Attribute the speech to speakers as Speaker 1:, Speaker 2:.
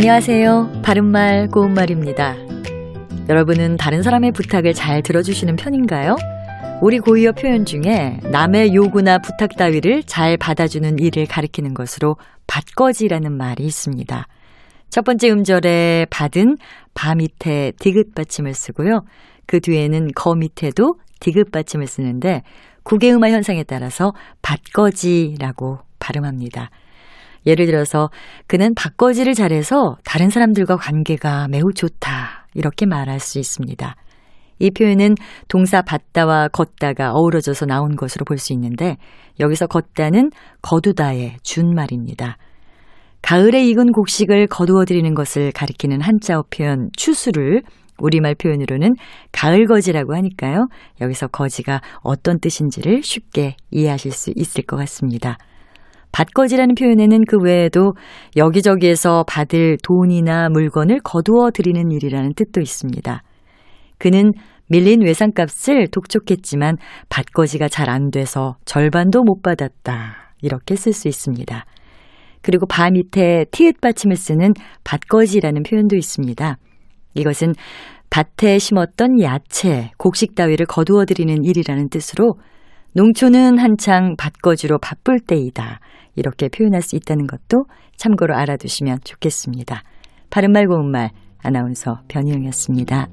Speaker 1: 안녕하세요. 바른말 고운말입니다. 여러분은 다른 사람의 부탁을 잘 들어주시는 편인가요? 우리 고유어 표현 중에 남의 요구나 부탁 따위를 잘 받아주는 일을 가리키는 것으로 받거지라는 말이 있습니다. 첫 번째 음절에 받은 바 밑에 디귿 받침을 쓰고요. 그 뒤에는 거 밑에도 디귿 받침을 쓰는데 국외음화 현상에 따라서 받거지라고 발음합니다. 예를 들어서 그는 받거지를 잘해서 다른 사람들과 관계가 매우 좋다. 이렇게 말할 수 있습니다. 이 표현은 동사 받다와 걷다가 어우러져서 나온 것으로 볼 수 있는데 여기서 걷다는 거두다의 준말입니다. 가을에 익은 곡식을 거두어 드리는 것을 가리키는 한자어 표현 추수를 우리말 표현으로는 가을 거지라고 하니까요. 여기서 거지가 어떤 뜻인지를 쉽게 이해하실 수 있을 것 같습니다. 받거지라는 표현에는 그 외에도 여기저기에서 받을 돈이나 물건을 거두어 드리는 일이라는 뜻도 있습니다. 그는 밀린 외상값을 독촉했지만 받거지가 잘 안 돼서 절반도 못 받았다. 이렇게 쓸 수 있습니다. 그리고 바 밑에 티읕 받침을 쓰는 받거지라는 표현도 있습니다. 이것은 밭에 심었던 야채, 곡식 따위를 거두어 드리는 일이라는 뜻으로 농촌은 한창 밭거지로 바쁠 때이다. 이렇게 표현할 수 있다는 것도 참고로 알아두시면 좋겠습니다. 바른말 고운말 아나운서 변희영이었습니다.